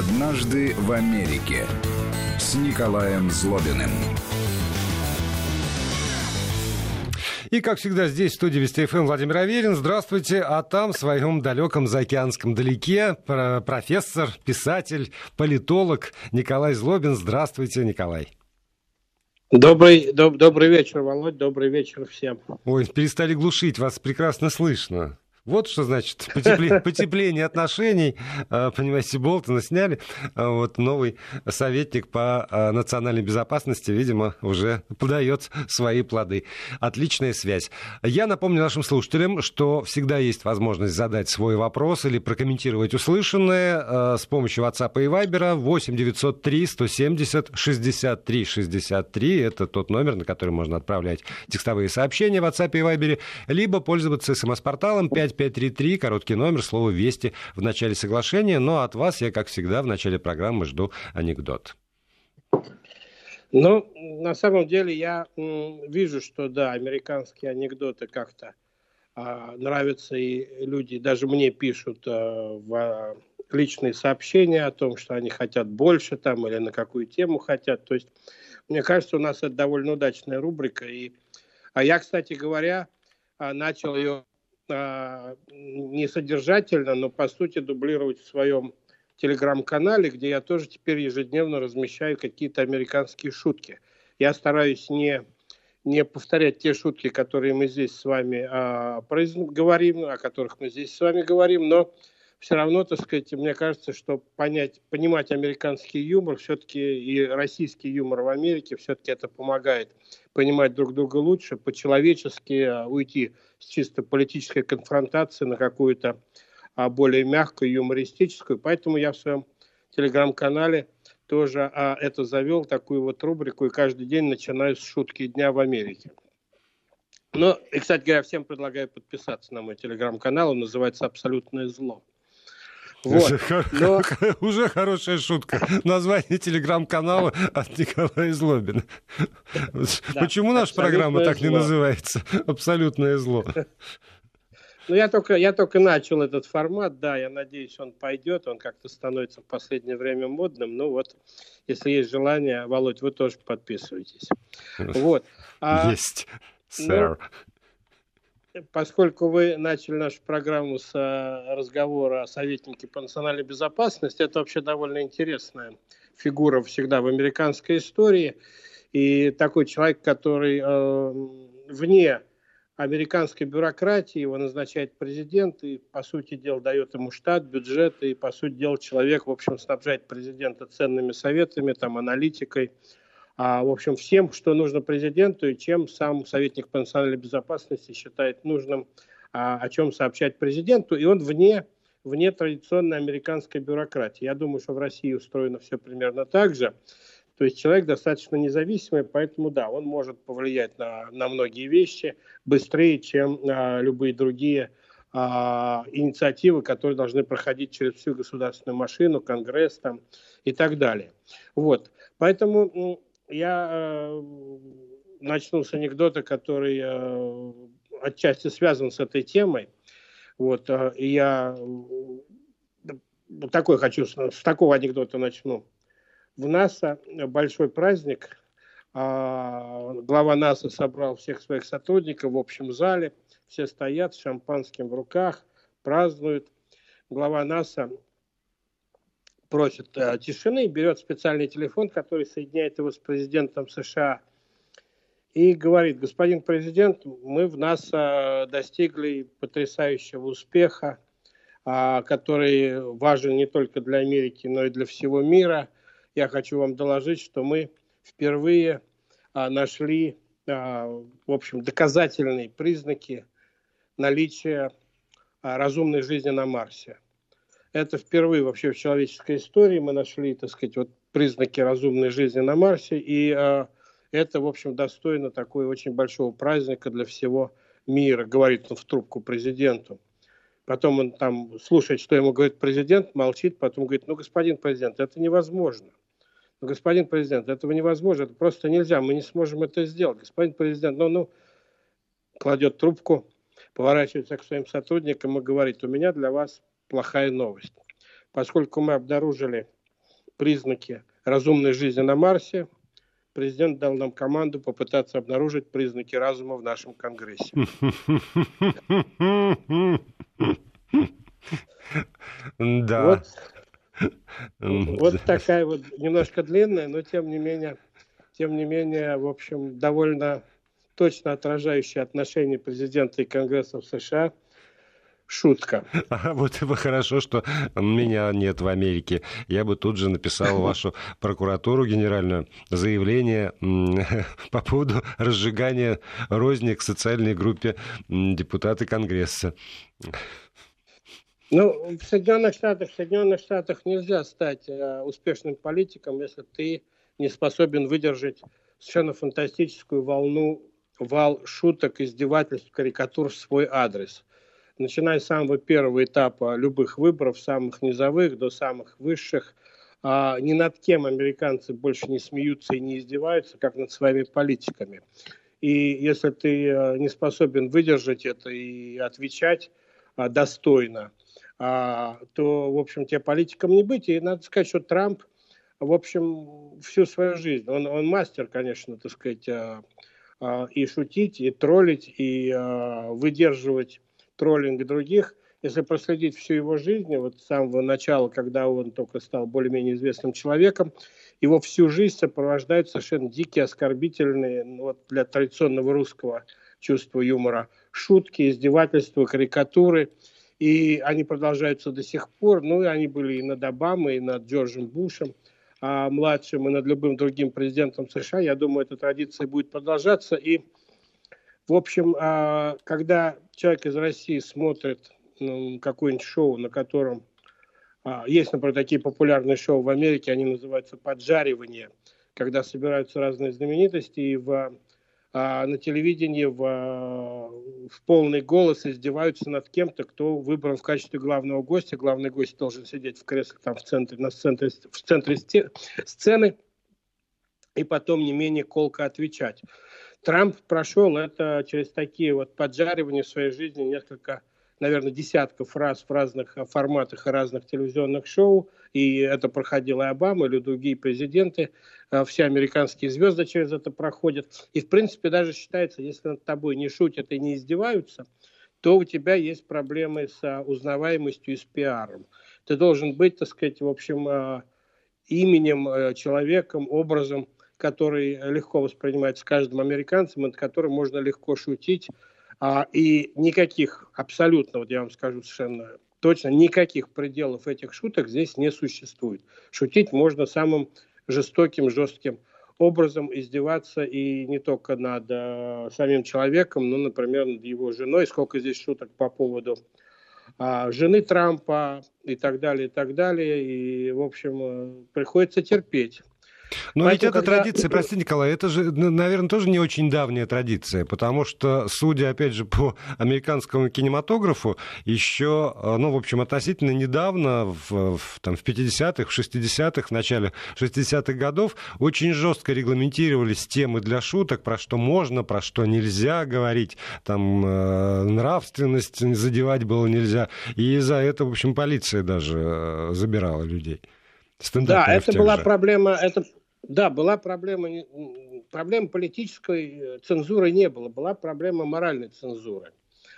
«Однажды в Америке» с Николаем Злобиным. И, как всегда, здесь, в студии Вести ФМ, Владимир Аверин. Здравствуйте. А там, в своем далеком заокеанском далеке, профессор, писатель, политолог Николай Злобин. Здравствуйте, Николай. Добрый, доб, добрый вечер, Володь, добрый вечер всем. Ой, перестали глушить, вас прекрасно слышно. Вот что значит потепле, потепление отношений. А, понимаете, Болтона сняли. А, вот новый советник по а, национальной безопасности, видимо, уже подает свои плоды. Отличная связь. Я напомню нашим слушателям, что всегда есть возможность задать свой вопрос или прокомментировать услышанное с помощью WhatsApp и Viber 8 903 170 63 63. Это тот номер, на который можно отправлять текстовые сообщения в WhatsApp и Viber, либо пользоваться смс-порталом 5 5533, короткий номер, слово «Вести» в начале соглашения. Но от вас я, как всегда, в начале программы жду анекдот. Ну, на самом деле я вижу, что да, американские анекдоты как-то а, нравятся, и люди даже мне пишут а, в личные сообщения о том, что они хотят больше там или на какую тему хотят. То есть, мне кажется, у нас это довольно удачная рубрика. И, а я, кстати говоря, а, начал ее а, не содержательно, но по сути дублировать в своем телеграм-канале, где я тоже теперь ежедневно размещаю какие-то американские шутки. Я стараюсь не, не повторять те шутки, которые мы здесь с вами а, произ... говорим, о которых мы здесь с вами говорим, но все равно, так сказать, мне кажется, что понять, понимать американский юмор все-таки и российский юмор в Америке все-таки это помогает понимать друг друга лучше, по-человечески а, уйти с чисто политической конфронтации на какую-то а, более мягкую, юмористическую. Поэтому я в своем телеграм-канале тоже а, это завел, такую вот рубрику, и каждый день начинаю с шутки дня в Америке. Ну, и, кстати говоря, всем предлагаю подписаться на мой телеграм-канал, он называется «Абсолютное зло». Вот. Но... Уже хорошая шутка. Название телеграм-канала от Николая Злобина. Да, Почему наша программа так зло. не называется? Абсолютное зло. Ну, я только, я только начал этот формат, да, я надеюсь, он пойдет, он как-то становится в последнее время модным. Ну вот, если есть желание, Володь, вы тоже подписывайтесь. Вот. А, есть, сэр. Ну, поскольку вы начали нашу программу с э, разговора о советнике по национальной безопасности, это вообще довольно интересная фигура всегда в американской истории. И такой человек, который э, вне американской бюрократии, его назначает президент, и, по сути дела, дает ему штат, бюджет, и, по сути дела, человек, в общем, снабжает президента ценными советами, там, аналитикой, а, в общем, всем, что нужно президенту и чем сам советник по национальной безопасности считает нужным, а, о чем сообщать президенту, и он вне, вне традиционной американской бюрократии. Я думаю, что в России устроено все примерно так же. То есть человек достаточно независимый, поэтому да, он может повлиять на, на многие вещи быстрее, чем а, любые другие а, инициативы, которые должны проходить через всю государственную машину, Конгресс там, и так далее. Вот. Поэтому я э, начну с анекдота, который э, отчасти связан с этой темой. Вот, э, я такой хочу, с такого анекдота начну. В НАСА большой праздник. А, глава НАСА собрал всех своих сотрудников в общем зале. Все стоят с шампанским в руках, празднуют. Глава НАСА просит э, тишины, берет специальный телефон, который соединяет его с президентом США, и говорит, господин президент, мы в НАСА достигли потрясающего успеха, э, который важен не только для Америки, но и для всего мира. Я хочу вам доложить, что мы впервые э, нашли, э, в общем, доказательные признаки наличия э, разумной жизни на Марсе. Это впервые вообще в человеческой истории мы нашли, так сказать, вот признаки разумной жизни на Марсе, и э, это, в общем, достойно такой очень большого праздника для всего мира, говорит он в трубку президенту. Потом он там слушает, что ему говорит президент, молчит, потом говорит, ну, господин президент, это невозможно. Ну, господин президент, этого невозможно, это просто нельзя, мы не сможем это сделать. Господин президент, ну, ну, кладет трубку, поворачивается к своим сотрудникам и говорит, у меня для вас плохая новость. Поскольку мы обнаружили признаки разумной жизни на Марсе, президент дал нам команду попытаться обнаружить признаки разума в нашем Конгрессе. Да. Вот, такая вот немножко длинная, но тем не менее, тем не менее, в общем, довольно точно отражающая отношение президента и Конгресса в США – шутка. А вот это хорошо, что меня нет в Америке. Я бы тут же написал вашу прокуратуру генеральную заявление по поводу разжигания розни к социальной группе депутаты Конгресса. Ну, в Соединенных Штатах, в Соединенных Штатах нельзя стать э, успешным политиком, если ты не способен выдержать совершенно фантастическую волну, вал шуток, издевательств, карикатур в свой адрес начиная с самого первого этапа любых выборов, самых низовых до самых высших, а, ни над кем американцы больше не смеются и не издеваются, как над своими политиками. И если ты а, не способен выдержать это и отвечать а, достойно, а, то, в общем, тебе политиком не быть. И надо сказать, что Трамп, в общем, всю свою жизнь, он, он мастер, конечно, так сказать, а, и шутить, и троллить, и выдерживать троллинг других, если проследить всю его жизнь, вот с самого начала, когда он только стал более-менее известным человеком, его всю жизнь сопровождают совершенно дикие, оскорбительные, ну, вот для традиционного русского чувства юмора, шутки, издевательства, карикатуры. И они продолжаются до сих пор. Ну, и они были и над Обамой, и над Джорджем Бушем а, младшим, и над любым другим президентом США. Я думаю, эта традиция будет продолжаться. И в общем, а, когда человек из России смотрит ну, какое-нибудь шоу, на котором а, есть, например, такие популярные шоу в Америке, они называются «Поджаривание», когда собираются разные знаменитости и в, а, на телевидении в, в полный голос издеваются над кем-то, кто выбран в качестве главного гостя. Главный гость должен сидеть в кресле там в центре, на центре, в центре сцены и потом не менее колко отвечать. Трамп прошел это через такие вот поджаривания в своей жизни, несколько, наверное, десятков раз в разных форматах и разных телевизионных шоу, и это проходил и Обама, или другие президенты, а, все американские звезды через это проходят. И, в принципе, даже считается, если над тобой не шутят и не издеваются, то у тебя есть проблемы с а, узнаваемостью и с пиаром. Ты должен быть, так сказать, в общем, а, именем, человеком, образом – который легко воспринимается каждым американцем, над которым можно легко шутить. А, и никаких, абсолютно, вот я вам скажу совершенно точно, никаких пределов этих шуток здесь не существует. Шутить можно самым жестоким, жестким образом, издеваться и не только над э, самим человеком, но, например, над его женой. Сколько здесь шуток по поводу э, жены Трампа и так далее, и так далее. И, в общем, э, приходится терпеть. Но Поэтому, ведь эта когда... традиция, прости, Николай, это же, наверное, тоже не очень давняя традиция, потому что, судя, опять же, по американскому кинематографу, еще, э, ну, в общем, относительно недавно, в, в, там, в 50-х, в 60-х, в начале 60-х годов, очень жестко регламентировались темы для шуток, про что можно, про что нельзя говорить, там, э, нравственность задевать было нельзя, и за это, в общем, полиция даже э, забирала людей. Да, это была же. проблема, это да, была проблема, проблема политической э, цензуры не было, была проблема моральной цензуры.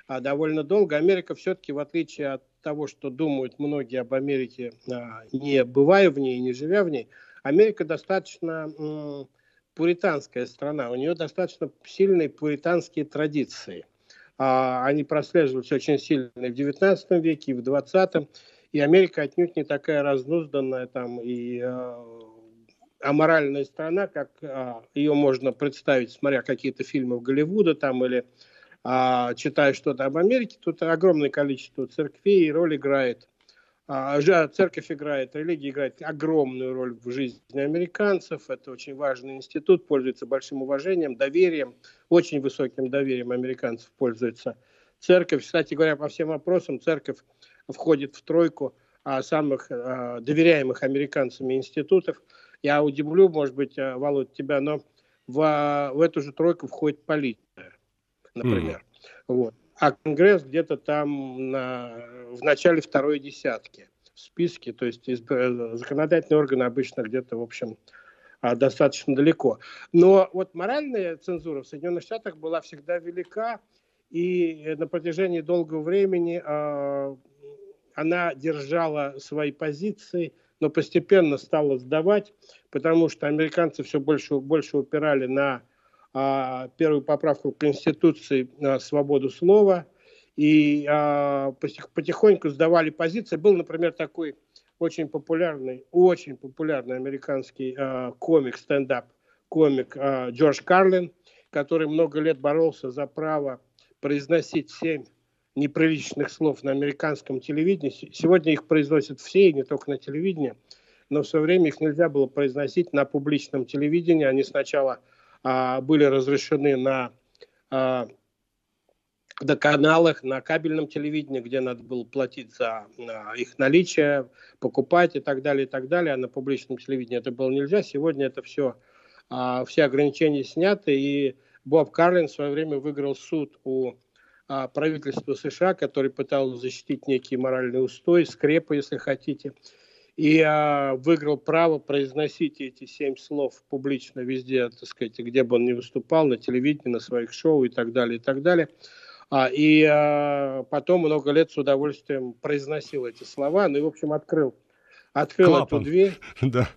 А довольно долго Америка все-таки, в отличие от того, что думают многие об Америке, а, не бывая в ней, не живя в ней, Америка достаточно пуританская страна, у нее достаточно сильные пуританские традиции. А, они прослеживались очень сильно и в XIX веке, и в XX. И Америка отнюдь не такая разнузданная там и э, аморальная страна, как а, ее можно представить, смотря какие-то фильмы в Голливуде там или а, читая что-то об Америке, тут огромное количество церквей, и роль играет. А, церковь играет, религия играет огромную роль в жизни американцев. Это очень важный институт, пользуется большим уважением, доверием, очень высоким доверием американцев пользуется церковь. Кстати говоря, по всем вопросам церковь входит в тройку а, самых а, доверяемых американцами институтов. Я удивлю, может быть, э, Володь, тебя, но в, в эту же тройку входит полиция, например. Mm. Вот. А Конгресс где-то там на, в начале второй десятки. В списке, то есть законодательные органы обычно где-то, в общем, а, достаточно далеко. Но вот моральная цензура в Соединенных Штатах была всегда велика, и на протяжении долгого времени э, она держала свои позиции, но постепенно стала сдавать, потому что американцы все больше, больше упирали на э, первую поправку Конституции на свободу слова, и э, потихоньку сдавали позиции. Был, например, такой очень популярный, очень популярный американский э, комик, стендап комик э, Джордж Карлин, который много лет боролся за право произносить семь неприличных слов на американском телевидении. Сегодня их произносят все, и не только на телевидении, но в свое время их нельзя было произносить на публичном телевидении. Они сначала а, были разрешены на а, на каналах, на кабельном телевидении, где надо было платить за их наличие, покупать и так далее, и так далее. А на публичном телевидении это было нельзя. Сегодня это все, а, все ограничения сняты. И Боб Карлин в свое время выиграл суд у а, правительства США, который пытался защитить некий моральный устой, скрепы, если хотите. И а, выиграл право произносить эти семь слов публично везде, так сказать, где бы он ни выступал, на телевидении, на своих шоу и так далее, и так далее. А, и а, потом много лет с удовольствием произносил эти слова, ну и, в общем, открыл, открыл клапан. эту дверь. Да.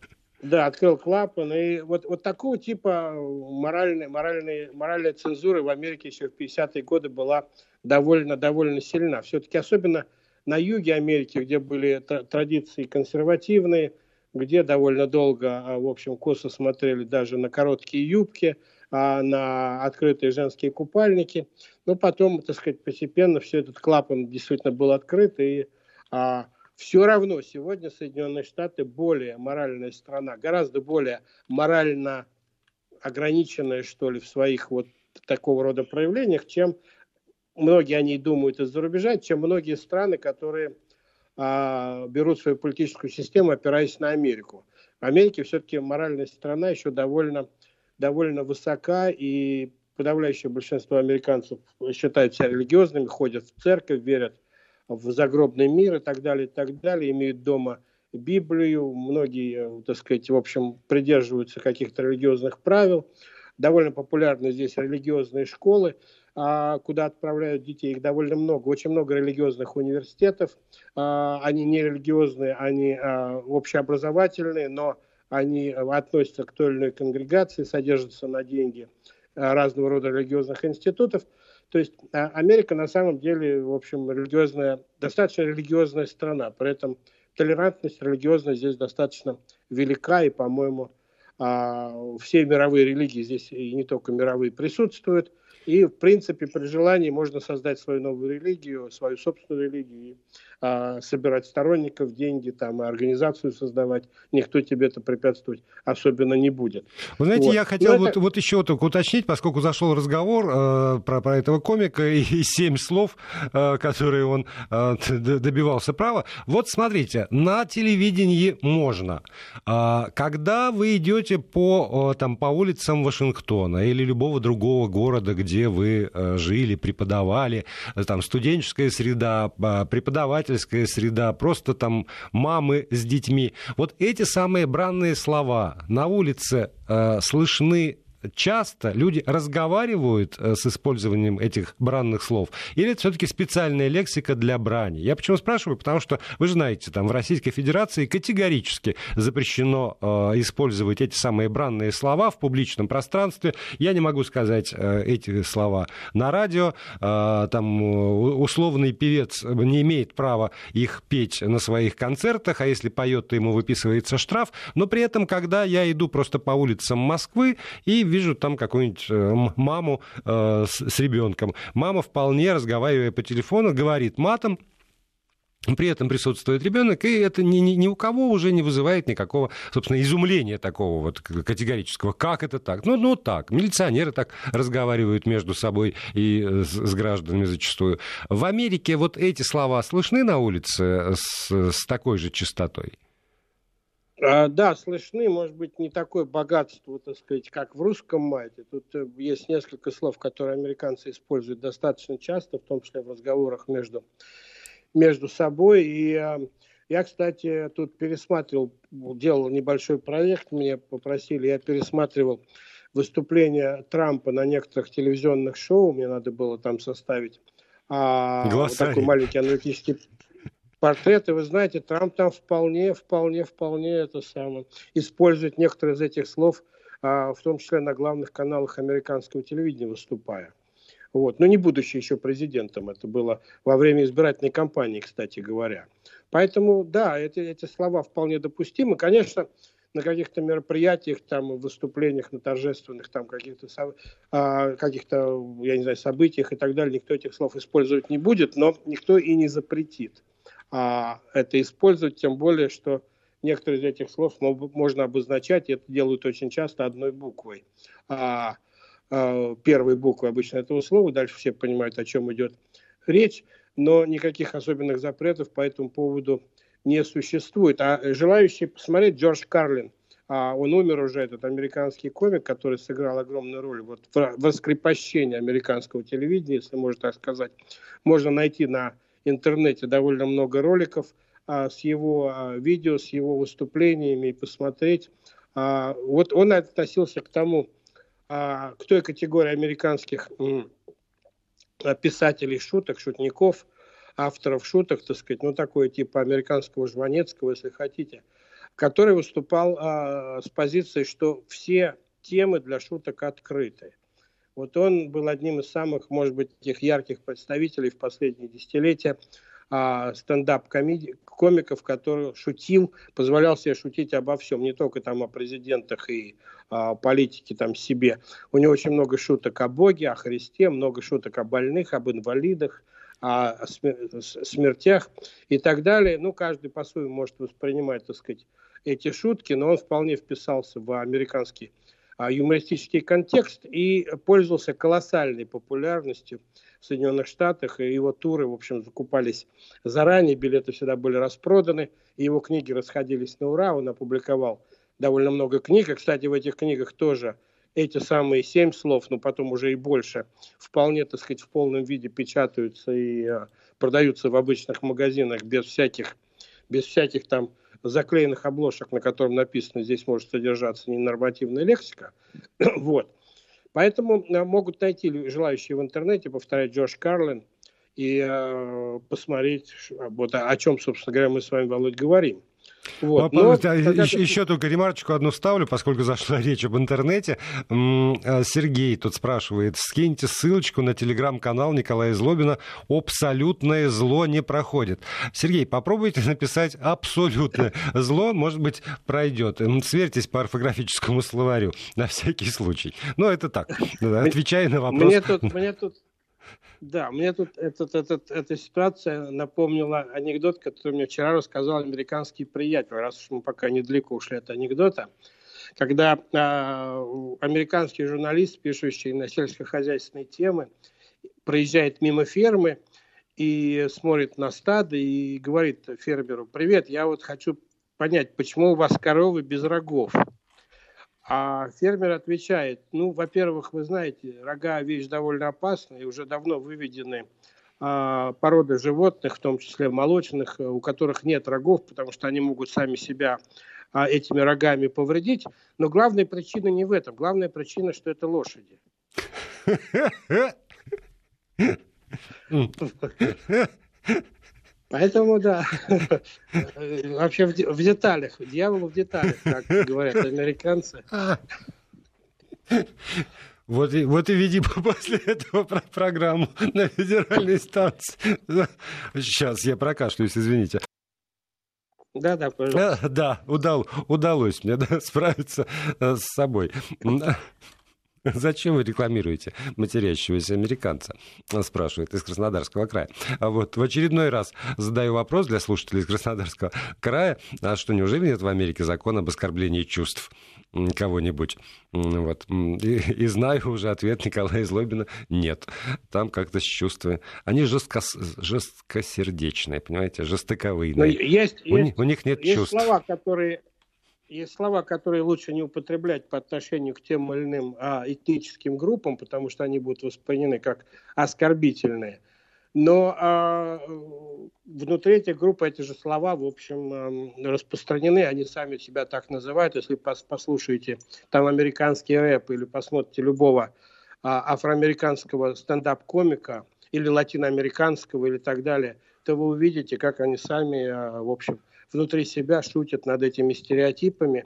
Да, открыл клапан. И вот, вот такого типа моральной, моральной, моральная цензура в Америке еще в 50-е годы была довольно, довольно сильна. Все-таки особенно на юге Америки, где были традиции консервативные, где довольно долго, а, в общем, косо смотрели даже на короткие юбки – а, на открытые женские купальники. Но потом, так сказать, постепенно все этот клапан действительно был открыт, и а, все равно сегодня Соединенные Штаты более моральная страна, гораздо более морально ограниченная, что ли, в своих вот такого рода проявлениях, чем многие они думают из-за рубежа, чем многие страны, которые а, берут свою политическую систему, опираясь на Америку. В Америке все-таки моральная страна еще довольно довольно высока, и подавляющее большинство американцев считают себя религиозными, ходят в церковь, верят в загробный мир и так далее, и так далее, имеют дома Библию, многие, так сказать, в общем, придерживаются каких-то религиозных правил. Довольно популярны здесь религиозные школы, а, куда отправляют детей. Их довольно много, очень много религиозных университетов. А, они не религиозные, они а, общеобразовательные, но они относятся к той или иной конгрегации, содержатся на деньги э, разного рода религиозных институтов. То есть а, Америка на самом деле, в общем, религиозная, достаточно религиозная страна. При этом толерантность религиозная здесь достаточно велика, и, по-моему, а, все мировые религии здесь, и не только мировые, присутствуют – и, в принципе, при желании можно создать свою новую религию, свою собственную религию, и, а, собирать сторонников, деньги, там, организацию создавать. Никто тебе это препятствовать особенно не будет. Вы знаете, вот. я хотел Но вот, это... вот еще только уточнить, поскольку зашел разговор э, про, про этого комика и, и семь слов, э, которые он э, добивался права. Вот смотрите, на телевидении можно. Э, когда вы идете по, э, там, по улицам Вашингтона или любого другого города, где где вы э, жили, преподавали, там студенческая среда, а, преподавательская среда, просто там мамы с детьми. Вот эти самые бранные слова на улице э, слышны часто люди разговаривают э, с использованием этих бранных слов, или это все-таки специальная лексика для брани? Я почему спрашиваю? Потому что, вы знаете, там в Российской Федерации категорически запрещено э, использовать эти самые бранные слова в публичном пространстве. Я не могу сказать э, эти слова на радио. Э, там э, условный певец не имеет права их петь на своих концертах, а если поет, то ему выписывается штраф. Но при этом, когда я иду просто по улицам Москвы и вижу там какую-нибудь э, маму э, с, с ребенком. Мама вполне, разговаривая по телефону, говорит матом, при этом присутствует ребенок, и это ни, ни, ни у кого уже не вызывает никакого, собственно, изумления такого вот категорического. Как это так? Ну, ну так. Милиционеры так разговаривают между собой и э, с, с гражданами зачастую. В Америке вот эти слова слышны на улице с, с такой же частотой? А, да, слышны, может быть, не такое богатство, так сказать, как в русском мате. Тут э, есть несколько слов, которые американцы используют достаточно часто, в том числе в разговорах между, между собой. И а, Я, кстати, тут пересматривал, делал небольшой проект, мне попросили, я пересматривал выступления Трампа на некоторых телевизионных шоу, мне надо было там составить а, вот такой маленький аналитический портрет, и вы знаете, Трамп там вполне, вполне, вполне это самое, использует некоторые из этих слов, а, в том числе на главных каналах американского телевидения выступая. Вот. Но не будучи еще президентом, это было во время избирательной кампании, кстати говоря. Поэтому, да, эти, эти слова вполне допустимы. Конечно, на каких-то мероприятиях, там, выступлениях, на торжественных там каких-то, а, каких-то, я не знаю, событиях и так далее, никто этих слов использовать не будет, но никто и не запретит а, это использовать, тем более, что некоторые из этих слов можно обозначать, и это делают очень часто одной буквой. А, а, первой буквой обычно этого слова, дальше все понимают, о чем идет речь, но никаких особенных запретов по этому поводу не существует. А желающие посмотреть Джордж Карлин, а он умер уже, этот американский комик, который сыграл огромную роль вот, в раскрепощении американского телевидения, если можно так сказать, можно найти на интернете довольно много роликов а, с его а, видео, с его выступлениями и посмотреть. А, вот он относился к тому, а, к той категории американских писателей шуток, шутников, авторов шуток, так сказать, ну, такое типа американского Жванецкого, если хотите, который выступал а, с позиции, что все темы для шуток открыты. Вот он был одним из самых, может быть, таких ярких представителей в последние десятилетия а, стендап-комиков, который шутил, позволял себе шутить обо всем, не только там о президентах и а, политике там себе. У него очень много шуток о Боге, о Христе, много шуток о больных, об инвалидах, о смертях и так далее. Ну, каждый по-своему может воспринимать, так сказать, эти шутки, но он вполне вписался в американский юмористический контекст и пользовался колоссальной популярностью в Соединенных Штатах. И его туры, в общем, закупались заранее, билеты всегда были распроданы, и его книги расходились на ура. Он опубликовал довольно много книг. И, кстати, в этих книгах тоже эти самые семь слов, но потом уже и больше, вполне, так сказать, в полном виде печатаются и а, продаются в обычных магазинах без всяких, без всяких там заклеенных обложек, на котором написано, здесь может содержаться ненормативная лексика. вот. Поэтому э, могут найти желающие в интернете, повторять Джош Карлин, и э, посмотреть, вот, о чем, собственно говоря, мы с вами, Володь, говорим. Вот. Но, Но, еще, еще только ремарочку одну ставлю, поскольку зашла речь об интернете. Э, Сергей тут спрашивает, скиньте ссылочку на телеграм-канал Николая Злобина «Абсолютное зло не проходит». Сергей, попробуйте написать «абсолютное зло», может быть, пройдет. Сверьтесь по орфографическому словарю, на всякий случай. Но это так, отвечая на вопрос. Мне тут, мне тут да, мне тут этот, этот, эта ситуация напомнила анекдот, который мне вчера рассказал американский приятель, раз уж мы пока недалеко ушли от анекдота. Когда э, американский журналист, пишущий на сельскохозяйственные темы, проезжает мимо фермы и смотрит на стадо и говорит фермеру, привет, я вот хочу понять, почему у вас коровы без рогов? А фермер отвечает, ну, во-первых, вы знаете, рога вещь довольно опасная, и уже давно выведены а, породы животных, в том числе молочных, у которых нет рогов, потому что они могут сами себя а, этими рогами повредить. Но главная причина не в этом. Главная причина, что это лошади. Поэтому, да, вообще в, в деталях, дьявол в деталях, как говорят американцы. Вот и, вот и веди после этого про программу на федеральной станции. Сейчас я прокашлюсь, извините. Да, да, пожалуйста. Да, удал, удалось мне да, справиться э, с собой. Зачем вы рекламируете матерящегося американца? Спрашивает из Краснодарского края. А вот в очередной раз задаю вопрос для слушателей из Краснодарского края. А что, неужели нет в Америке закона об оскорблении чувств? кого-нибудь. Вот. И, и знаю уже ответ Николая Злобина. Нет. Там как-то с чувствами. Они жестко, жесткосердечные, понимаете, жестоковые. Есть, у, есть, у них нет есть чувств. слова, которые есть слова, которые лучше не употреблять по отношению к тем или иным а, этническим группам, потому что они будут восприняты как оскорбительные. Но а, внутри этих групп эти же слова, в общем, распространены, они сами себя так называют. Если послушаете там американский рэп или посмотрите любого а, афроамериканского стендап-комика или латиноамериканского или так далее, то вы увидите, как они сами, а, в общем, внутри себя шутят над этими стереотипами.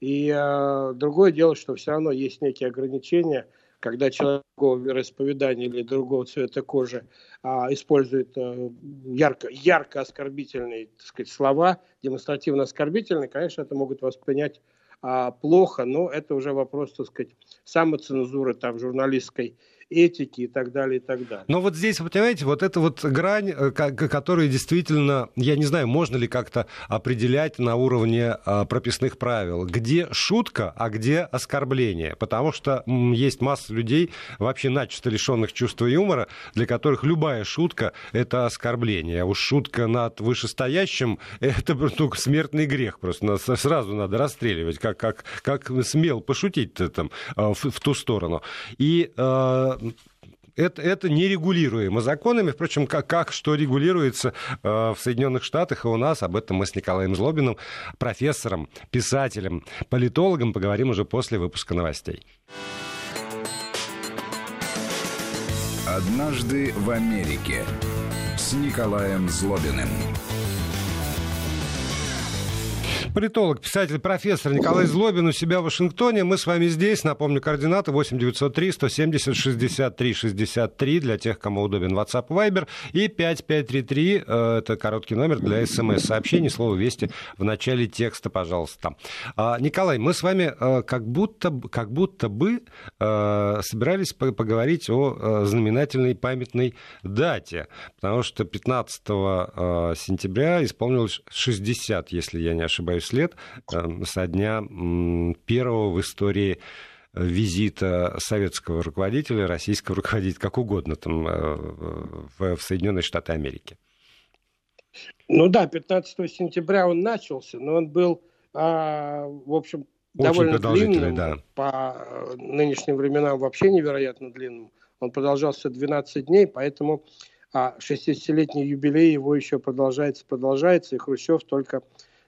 И э, другое дело, что все равно есть некие ограничения, когда человек другого вероисповедания или другого цвета кожи а, использует а, ярко, ярко оскорбительные так сказать, слова, демонстративно оскорбительные, конечно, это могут воспринять а, плохо, но это уже вопрос, так сказать, самоцензуры там журналистской этики и так далее, и так далее. Но вот здесь, вы понимаете, вот эта вот грань, э, которая действительно, я не знаю, можно ли как-то определять на уровне а, прописных правил, где шутка, а где оскорбление. Потому что есть масса людей, вообще начисто лишенных чувства юмора, для которых любая шутка – это оскорбление. А уж шутка над вышестоящим – это ну, смертный грех. Просто сразу надо расстреливать, как, как, как смел пошутить там а, в, в ту сторону. И э, это, это нерегулируемо законами. Впрочем, как, как что регулируется э, в Соединенных Штатах и у нас, об этом мы с Николаем Злобиным, профессором, писателем, политологом, поговорим уже после выпуска новостей. Однажды в Америке с Николаем Злобиным. Политолог, писатель, профессор Николай Злобин у себя в Вашингтоне. Мы с вами здесь. Напомню, координаты 8 903 170 63 63 для тех, кому удобен WhatsApp Viber. И 5533 э, это короткий номер для смс-сообщений. Слово «Вести» в начале текста, пожалуйста. А, Николай, мы с вами э, как будто, как будто бы э, собирались поговорить о знаменательной памятной дате. Потому что 15 сентября исполнилось 60, если я не ошибаюсь, ошибаюсь, лет эм, со дня первого в истории визита советского руководителя, российского руководителя, как угодно, там, э, в Соединенные Штаты Америки. Ну да, 15 сентября он начался, но он был, а, в общем, Очень довольно длинным, да. по нынешним временам вообще невероятно длинным. Он продолжался 12 дней, поэтому а 60-летний юбилей его еще продолжается, продолжается, и Хрущев только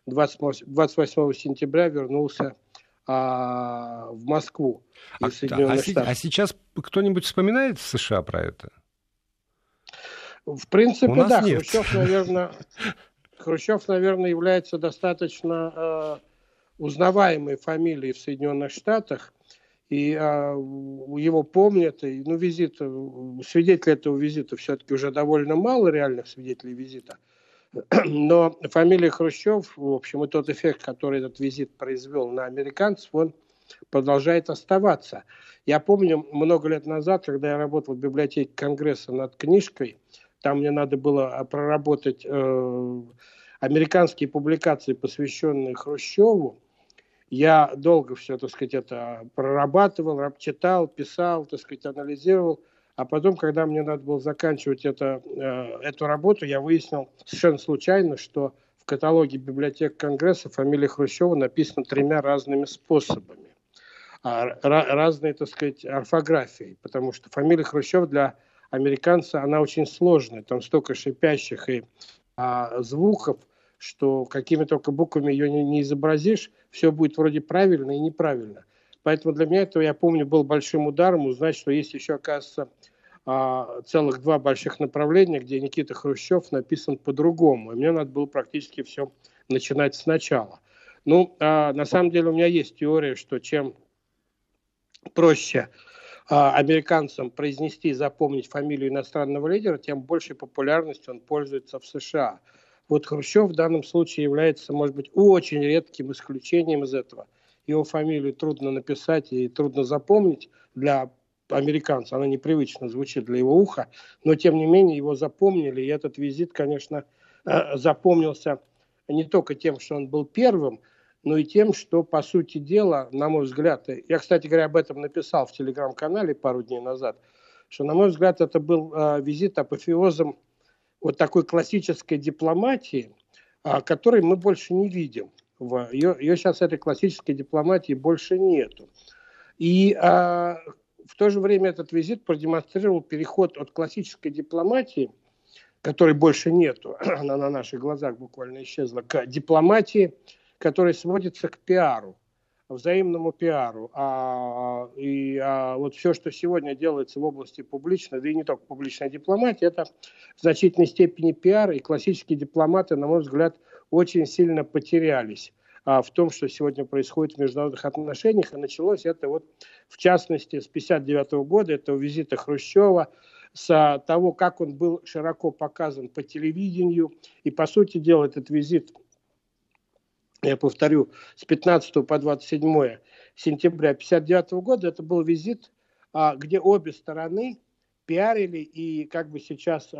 28 сентября вернулся а, в Москву а, а, а сейчас кто-нибудь вспоминает в США про это? В принципе, да. Нет. Хрущев, наверное, Хрущев, наверное, является достаточно э, узнаваемой фамилией в Соединенных Штатах. И э, его помнят. И, ну, визит, свидетелей этого визита все-таки уже довольно мало реальных свидетелей визита. Но фамилия Хрущев, в общем, и тот эффект, который этот визит произвел на американцев, он продолжает оставаться. Я помню много лет назад, когда я работал в библиотеке Конгресса над книжкой, там мне надо было проработать э, американские публикации, посвященные Хрущеву. Я долго все, так сказать, это прорабатывал, читал, писал, так сказать, анализировал. А потом, когда мне надо было заканчивать это, э, эту работу, я выяснил совершенно случайно, что в каталоге библиотек Конгресса фамилия Хрущева написана тремя разными способами. А, разные, так сказать, орфографией. Потому что фамилия Хрущева для американца, она очень сложная. Там столько шипящих и а, звуков, что какими только буквами ее не, не изобразишь, все будет вроде правильно и неправильно. Поэтому для меня это, я помню, был большим ударом узнать, что есть еще, оказывается, а, целых два больших направления, где Никита Хрущев написан по-другому. И мне надо было практически все начинать сначала. Ну, а, на самом деле у меня есть теория, что чем проще а, американцам произнести и запомнить фамилию иностранного лидера, тем большей популярностью он пользуется в США. Вот Хрущев в данном случае является, может быть, очень редким исключением из этого. Его фамилию трудно написать и трудно запомнить для американца, она непривычно звучит для его уха, но тем не менее его запомнили, и этот визит, конечно, э, запомнился не только тем, что он был первым, но и тем, что, по сути дела, на мой взгляд, я, кстати говоря, об этом написал в телеграм-канале пару дней назад, что, на мой взгляд, это был э, визит апофеозом вот такой классической дипломатии, э, которой мы больше не видим. Ее, ее сейчас этой классической дипломатии больше нету. И в то же время этот визит продемонстрировал переход от классической дипломатии которой больше нету, она на наших глазах буквально исчезла, к дипломатии, которая сводится к пиару, взаимному пиару. А, и а вот все, что сегодня делается в области публичной, да и не только публичной дипломатии, это в значительной степени пиар, и классические дипломаты, на мой взгляд, очень сильно потерялись а, в том, что сегодня происходит в международных отношениях. И началось это вот, в частности, с 1959 года, этого визита Хрущева, с того, как он был широко показан по телевидению. И, по сути дела, этот визит, я повторю, с 15 по 27 сентября 1959 года, это был визит, а, где обе стороны пиарили и, как бы сейчас э,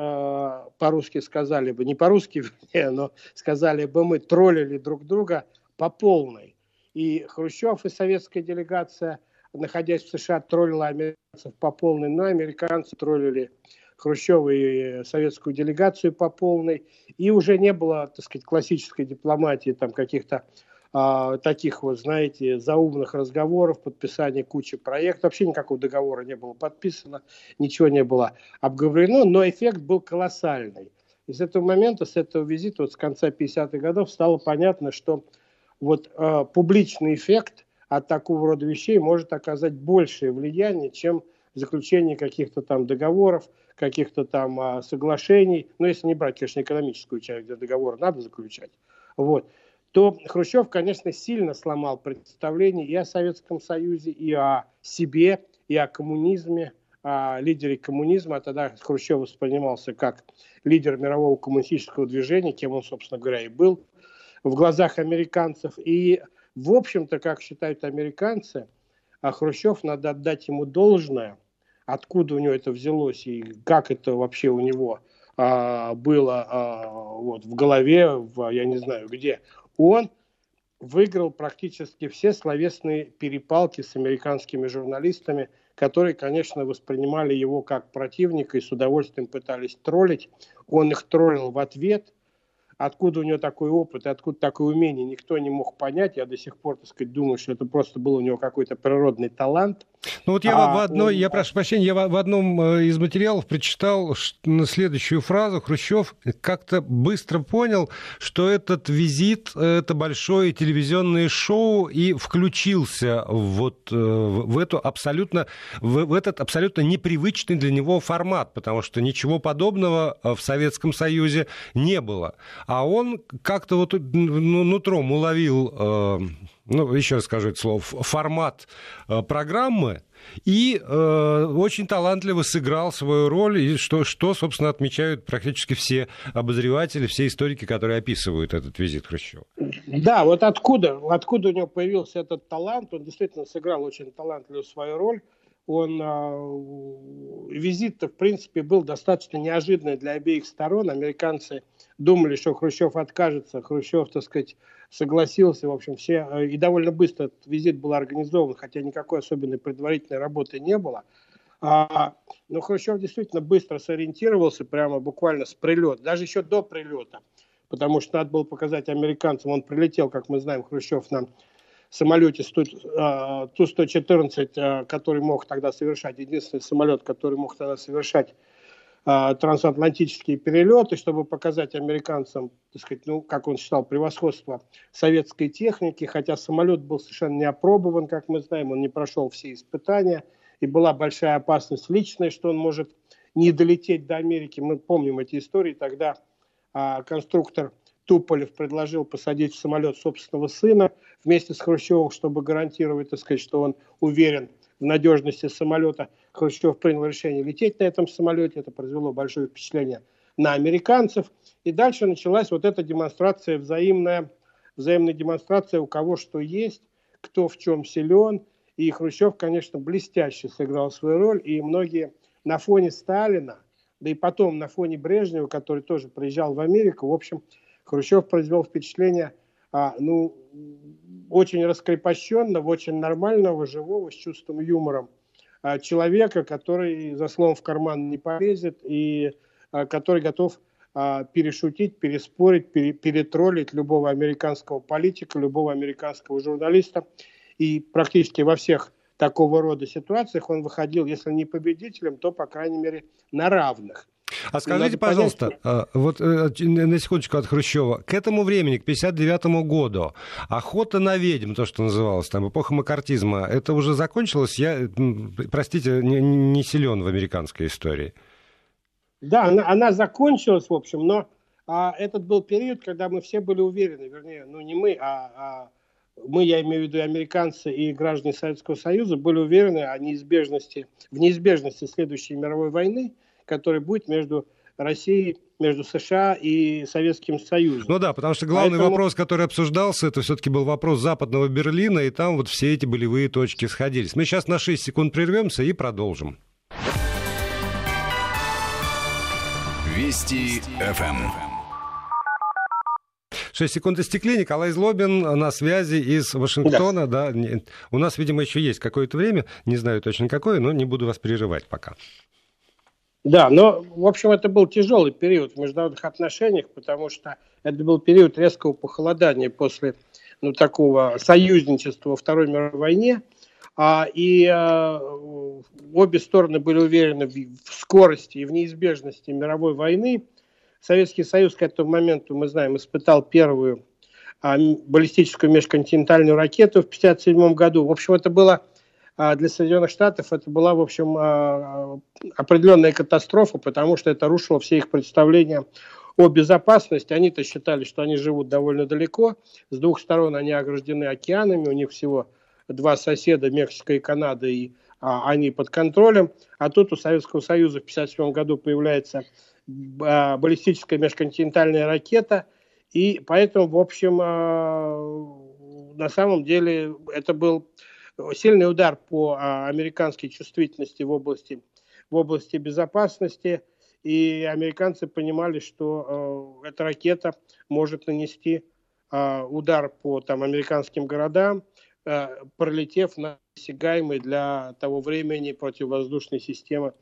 по-русски сказали бы, не по-русски, но сказали бы мы, троллили друг друга по полной. И Хрущев и советская делегация, находясь в США, троллила американцев по полной, но американцы троллили Хрущева и советскую делегацию по полной. И уже не было, так сказать, классической дипломатии, там каких-то а, таких вот, знаете, заумных разговоров, подписания кучи проектов. Вообще никакого договора не было подписано, ничего не было обговорено, но эффект был колоссальный. И с этого момента, с этого визита, вот с конца 50-х годов, стало понятно, что вот э, публичный эффект от такого рода вещей может оказать большее влияние, чем заключение каких-то там договоров, каких-то там а, соглашений, ну, если не брать, конечно, экономическую часть, где договор надо заключать, вот, то Хрущев, конечно, сильно сломал представление и о Советском Союзе, и о себе, и о коммунизме, о лидере коммунизма. А тогда Хрущев воспринимался как лидер мирового коммунистического движения, кем он, собственно говоря, и был в глазах американцев. И, в общем-то, как считают американцы, а Хрущев, надо отдать ему должное, откуда у него это взялось и как это вообще у него а, было а, вот, в голове, в, я не знаю где он выиграл практически все словесные перепалки с американскими журналистами, которые, конечно, воспринимали его как противника и с удовольствием пытались троллить. Он их троллил в ответ – откуда у него такой опыт и откуда такое умение, никто не мог понять. Я до сих пор, так сказать, думаю, что это просто был у него какой-то природный талант. Ну вот я а, в одной, он... я прошу прощения, я в одном э, из материалов прочитал следующую фразу. Хрущев как-то быстро понял, что этот визит – это большое телевизионное шоу, и включился вот э, в эту абсолютно, в этот абсолютно непривычный для него формат, потому что ничего подобного в Советском Союзе не было а он как-то вот ну, нутром уловил, э, ну, еще раз скажу это слово, формат э, программы, и э, очень талантливо сыграл свою роль, и что, что, собственно, отмечают практически все обозреватели, все историки, которые описывают этот визит Хрущева. Да, вот откуда, откуда у него появился этот талант, он действительно сыграл очень талантливую свою роль он э, визит-то, в принципе, был достаточно неожиданный для обеих сторон. Американцы думали, что Хрущев откажется, Хрущев, так сказать, согласился, в общем, все, э, и довольно быстро этот визит был организован, хотя никакой особенной предварительной работы не было. А, но Хрущев действительно быстро сориентировался, прямо буквально с прилета, даже еще до прилета, потому что надо было показать американцам, он прилетел, как мы знаем, Хрущев нам самолете Ту-114, а, который мог тогда совершать, единственный самолет, который мог тогда совершать а, трансатлантические перелеты, чтобы показать американцам, так сказать, ну, как он считал, превосходство советской техники, хотя самолет был совершенно не опробован, как мы знаем, он не прошел все испытания, и была большая опасность личная, что он может не долететь до Америки. Мы помним эти истории, тогда а, конструктор Туполев предложил посадить в самолет собственного сына вместе с Хрущевым, чтобы гарантировать, так сказать, что он уверен в надежности самолета. Хрущев принял решение лететь на этом самолете. Это произвело большое впечатление на американцев. И дальше началась вот эта демонстрация, взаимная, взаимная демонстрация, у кого что есть, кто в чем силен. И Хрущев, конечно, блестяще сыграл свою роль. И многие на фоне Сталина, да и потом на фоне Брежнева, который тоже приезжал в Америку, в общем, Хрущев произвел впечатление, а, ну, очень раскрепощенного, очень нормального, живого, с чувством юмора а, человека, который за словом в карман не полезет и а, который готов а, перешутить, переспорить, пере, перетроллить любого американского политика, любого американского журналиста. И практически во всех такого рода ситуациях он выходил, если не победителем, то, по крайней мере, на равных. А скажите, пожалуйста, понять... вот на секундочку от Хрущева, к этому времени, к 59 году, охота на ведьм, то, что называлось, там, эпоха макартизма, это уже закончилось? Я, простите, не, не силен в американской истории. Да, она, она закончилась, в общем, но а, этот был период, когда мы все были уверены, вернее, ну не мы, а, а мы, я имею в виду американцы и граждане Советского Союза, были уверены о неизбежности, в неизбежности следующей мировой войны, которая будет между Россией, между США и Советским Союзом. Ну да, потому что главный Поэтому... вопрос, который обсуждался, это все-таки был вопрос Западного Берлина, и там вот все эти болевые точки сходились. Мы сейчас на 6 секунд прервемся и продолжим. Вести ФМ. 6 секунд истекли. Николай Злобин на связи из Вашингтона. Да. Да. У нас, видимо, еще есть какое-то время. Не знаю точно какое, но не буду вас прерывать пока. Да, но, в общем, это был тяжелый период в международных отношениях, потому что это был период резкого похолодания после ну, такого союзничества во Второй мировой войне. А, и а, обе стороны были уверены в, в скорости и в неизбежности мировой войны. Советский Союз к этому моменту, мы знаем, испытал первую а, баллистическую межконтинентальную ракету в 1957 году. В общем, это было для Соединенных Штатов, это была, в общем, а, определенная катастрофа, потому что это рушило все их представления о безопасности. Они-то считали, что они живут довольно далеко. С двух сторон они ограждены океанами, у них всего два соседа, Мексика и Канада, и а, они под контролем. А тут у Советского Союза в 1957 году появляется а, баллистическая межконтинентальная ракета, и поэтому, в общем, а, на самом деле это был сильный удар по а, американской чувствительности в области, в области безопасности, и американцы понимали, что эта ракета может нанести удар по там, американским городам, пролетев на досягаемой для того времени противовоздушной системы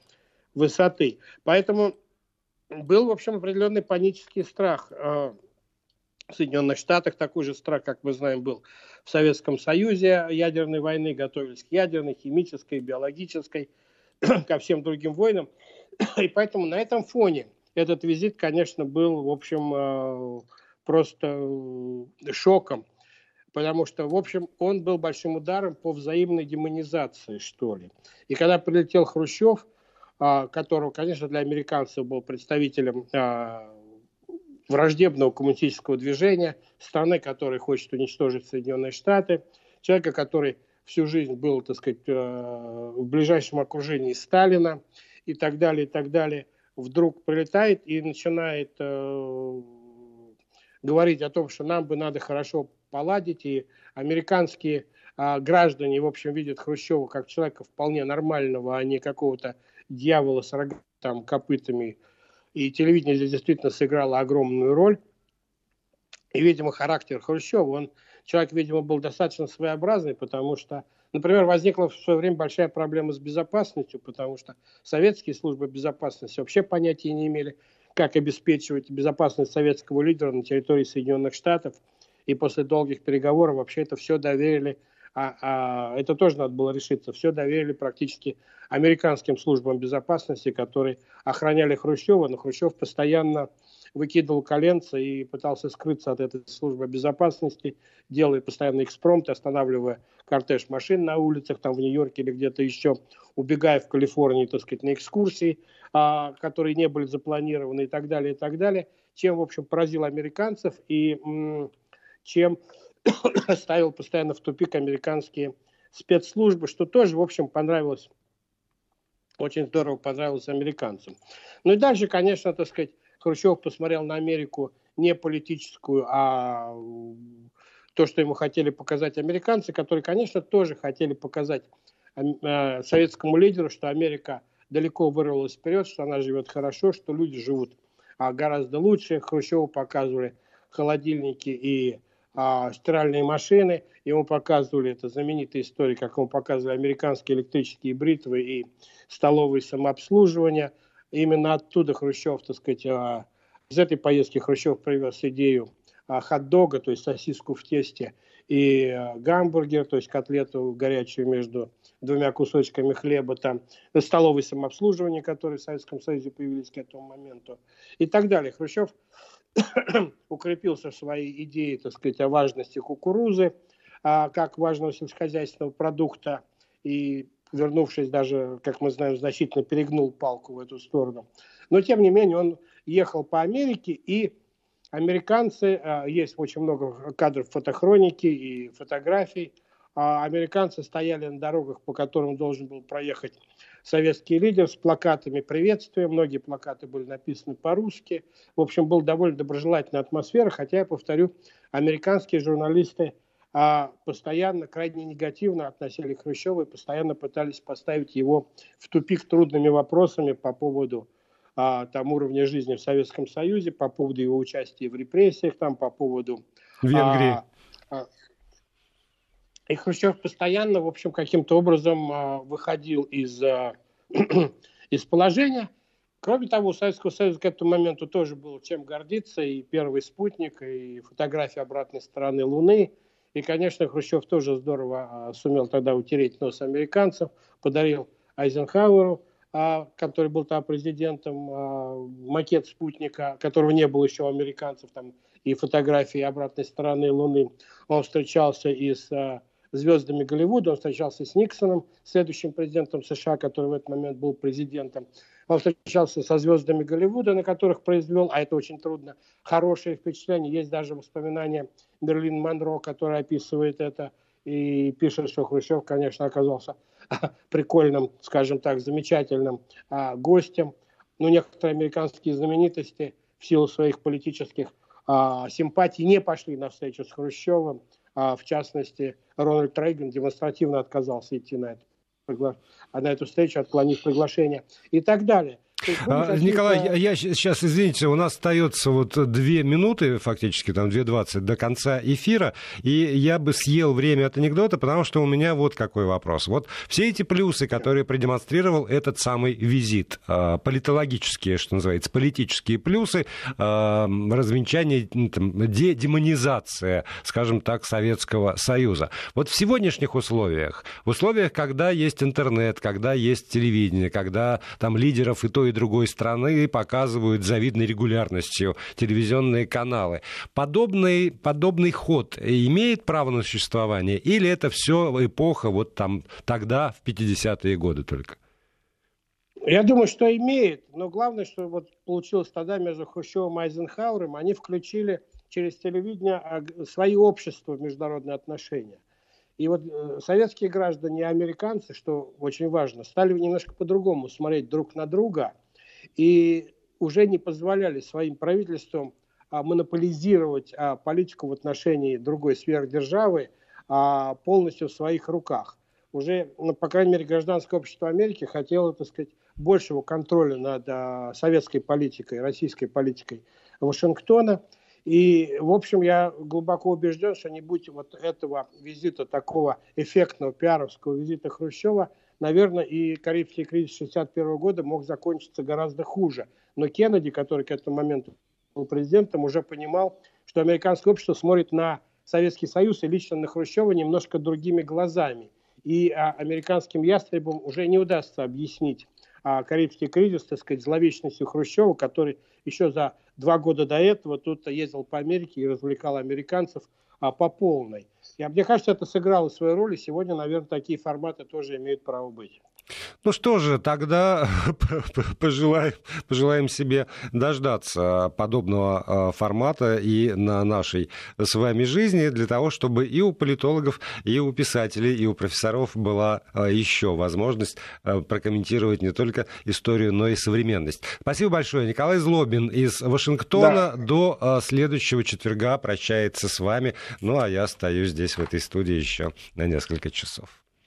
высоты. Поэтому был, в общем, определенный панический страх в Соединенных Штатах, такой же страх, как мы знаем, был в Советском Союзе ядерной войны, готовились к ядерной, химической, биологической, ко всем другим войнам. И поэтому на этом фоне этот визит, конечно, был, в общем, э, просто э, шоком, потому что, в общем, он был большим ударом по взаимной демонизации, что ли. И когда прилетел Хрущев – а, которого, конечно, для американцев был представителем а, враждебного коммунистического движения, страны, которая хочет уничтожить Соединенные Штаты, человека, который всю жизнь был, так сказать, э, в ближайшем окружении Сталина и так далее, и так далее, вдруг прилетает и начинает э, говорить о том, что нам бы надо хорошо поладить, и американские э, граждане, в общем, видят Хрущева как человека вполне нормального, а не какого-то дьявола с рогами, там, копытами. И телевидение здесь действительно сыграло огромную роль. И, видимо, характер Хрущева, он, человек, видимо, был достаточно своеобразный, потому что, например, возникла в свое время большая проблема с безопасностью, потому что советские службы безопасности вообще понятия не имели, как обеспечивать безопасность советского лидера на территории Соединенных Штатов. И после долгих переговоров вообще это все доверили а, а это тоже надо было решиться. Все доверили практически американским службам безопасности, которые охраняли Хрущева, но Хрущев постоянно выкидывал коленца и пытался скрыться от этой службы безопасности, делая постоянно экспромт, останавливая кортеж машин на улицах, там в Нью-Йорке или где-то еще, убегая в Калифорнии, так сказать, на экскурсии, а, которые не были запланированы и так далее, и так далее, чем, в общем, поразил американцев и м- чем ставил постоянно в тупик американские спецслужбы, что тоже, в общем, понравилось, очень здорово понравилось американцам. Ну и дальше, конечно, так сказать, Хрущев посмотрел на Америку не политическую, а то, что ему хотели показать американцы, которые, конечно, тоже хотели показать э, советскому лидеру, что Америка далеко вырвалась вперед, что она живет хорошо, что люди живут а, гораздо лучше. Хрущеву показывали холодильники и а, стиральные машины. Ему показывали, это знаменитая история, как ему показывали американские электрические бритвы и столовые самообслуживания. Именно оттуда Хрущев, так сказать, а, из этой поездки Хрущев привез идею хот-дога, то есть сосиску в тесте, и гамбургер, то есть котлету горячую между двумя кусочками хлеба, там, столовое самообслуживание, которые в Советском Союзе появились к этому моменту, и так далее. Хрущев укрепился в своей идее, так сказать, о важности кукурузы, а, как важного сельскохозяйственного продукта, и вернувшись даже, как мы знаем, значительно перегнул палку в эту сторону. Но, тем не менее, он ехал по Америке, и американцы, а, есть очень много кадров фотохроники и фотографий, а американцы стояли на дорогах, по которым должен был проехать советский лидер с плакатами приветствия. Многие плакаты были написаны по-русски. В общем, была довольно доброжелательная атмосфера, хотя, я повторю, американские журналисты а, постоянно, крайне негативно относили к Хрущеву и постоянно пытались поставить его в тупик трудными вопросами по поводу а, там, уровня жизни в Советском Союзе, по поводу его участия в репрессиях, там, по поводу... Венгрии. А, а, и Хрущев постоянно, в общем, каким-то образом а, выходил из, а, из положения. Кроме того, у Советского Союза к этому моменту тоже было чем гордиться. И первый спутник, и фотография обратной стороны Луны. И, конечно, Хрущев тоже здорово а, сумел тогда утереть нос американцев. Подарил Айзенхауэру, который был там президентом, макет спутника, которого не было еще у американцев, там и фотографии обратной стороны Луны. Он встречался и с звездами Голливуда. Он встречался с Никсоном, следующим президентом США, который в этот момент был президентом. Он встречался со звездами Голливуда, на которых произвел, а это очень трудно, хорошее впечатление. Есть даже воспоминания Мерлин Монро, который описывает это и пишет, что Хрущев, конечно, оказался прикольным, скажем так, замечательным а, гостем. Но некоторые американские знаменитости в силу своих политических а, симпатий не пошли на встречу с Хрущевым. А, в частности, Рональд Рейган демонстративно отказался идти на это, на эту встречу, отклонив приглашение и так далее. А, Николай, я, сейчас, извините, у нас остается вот две минуты, фактически, там 2.20 до конца эфира, и я бы съел время от анекдота, потому что у меня вот какой вопрос. Вот все эти плюсы, которые продемонстрировал этот самый визит, а, политологические, что называется, политические плюсы, а, развенчание, там, демонизация, скажем так, Советского Союза. Вот в сегодняшних условиях, в условиях, когда есть интернет, когда есть телевидение, когда там лидеров и то, и другой страны показывают завидной регулярностью телевизионные каналы. Подобный, подобный ход имеет право на существование или это все эпоха вот там тогда, в 50-е годы только? Я думаю, что имеет, но главное, что вот получилось тогда между Хрущевым и Айзенхауэром, они включили через телевидение свои общества в международные отношения. И вот э, советские граждане и американцы, что очень важно, стали немножко по-другому смотреть друг на друга и уже не позволяли своим правительствам а, монополизировать а, политику в отношении другой сверхдержавы а, полностью в своих руках. Уже, ну, по крайней мере, гражданское общество Америки хотело, так сказать, большего контроля над советской политикой, российской политикой Вашингтона – и, в общем, я глубоко убежден, что не будь вот этого визита, такого эффектного пиаровского визита Хрущева, наверное, и Карибский кризис 1961 года мог закончиться гораздо хуже. Но Кеннеди, который к этому моменту был президентом, уже понимал, что американское общество смотрит на Советский Союз и лично на Хрущева немножко другими глазами. И а, американским ястребам уже не удастся объяснить а, Карибский кризис, так сказать, зловечностью Хрущева, который еще за два года до этого тут ездил по Америке и развлекал американцев а, по полной. И, мне кажется, это сыграло свою роль, и сегодня, наверное, такие форматы тоже имеют право быть. Ну что же, тогда пожелаем, пожелаем себе дождаться подобного а, формата и на нашей с вами жизни, для того, чтобы и у политологов, и у писателей, и у профессоров была а, еще возможность а, прокомментировать не только историю, но и современность. Спасибо большое. Николай Злобин из Вашингтона. Да. До следующего четверга прощается с вами. Ну, а я остаюсь здесь, в этой студии, еще на несколько часов.